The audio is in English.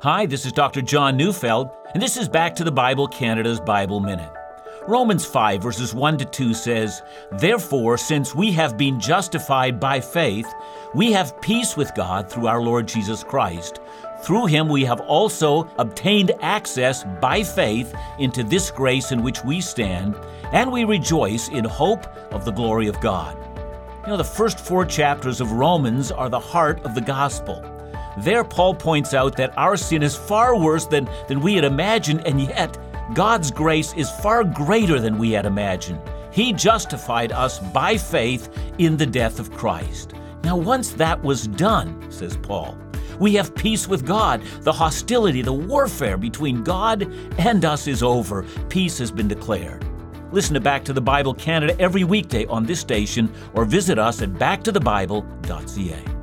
Hi, this is Dr. John Neufeld, and this is Back to the Bible Canada's Bible Minute. Romans 5, verses 1 to 2 says, Therefore, since we have been justified by faith, we have peace with God through our Lord Jesus Christ. Through him we have also obtained access by faith into this grace in which we stand, and we rejoice in hope of the glory of God. You know, the first four chapters of Romans are the heart of the gospel. There, Paul points out that our sin is far worse than, than we had imagined, and yet God's grace is far greater than we had imagined. He justified us by faith in the death of Christ. Now, once that was done, says Paul, we have peace with God. The hostility, the warfare between God and us is over. Peace has been declared. Listen to Back to the Bible Canada every weekday on this station or visit us at backtothebible.ca.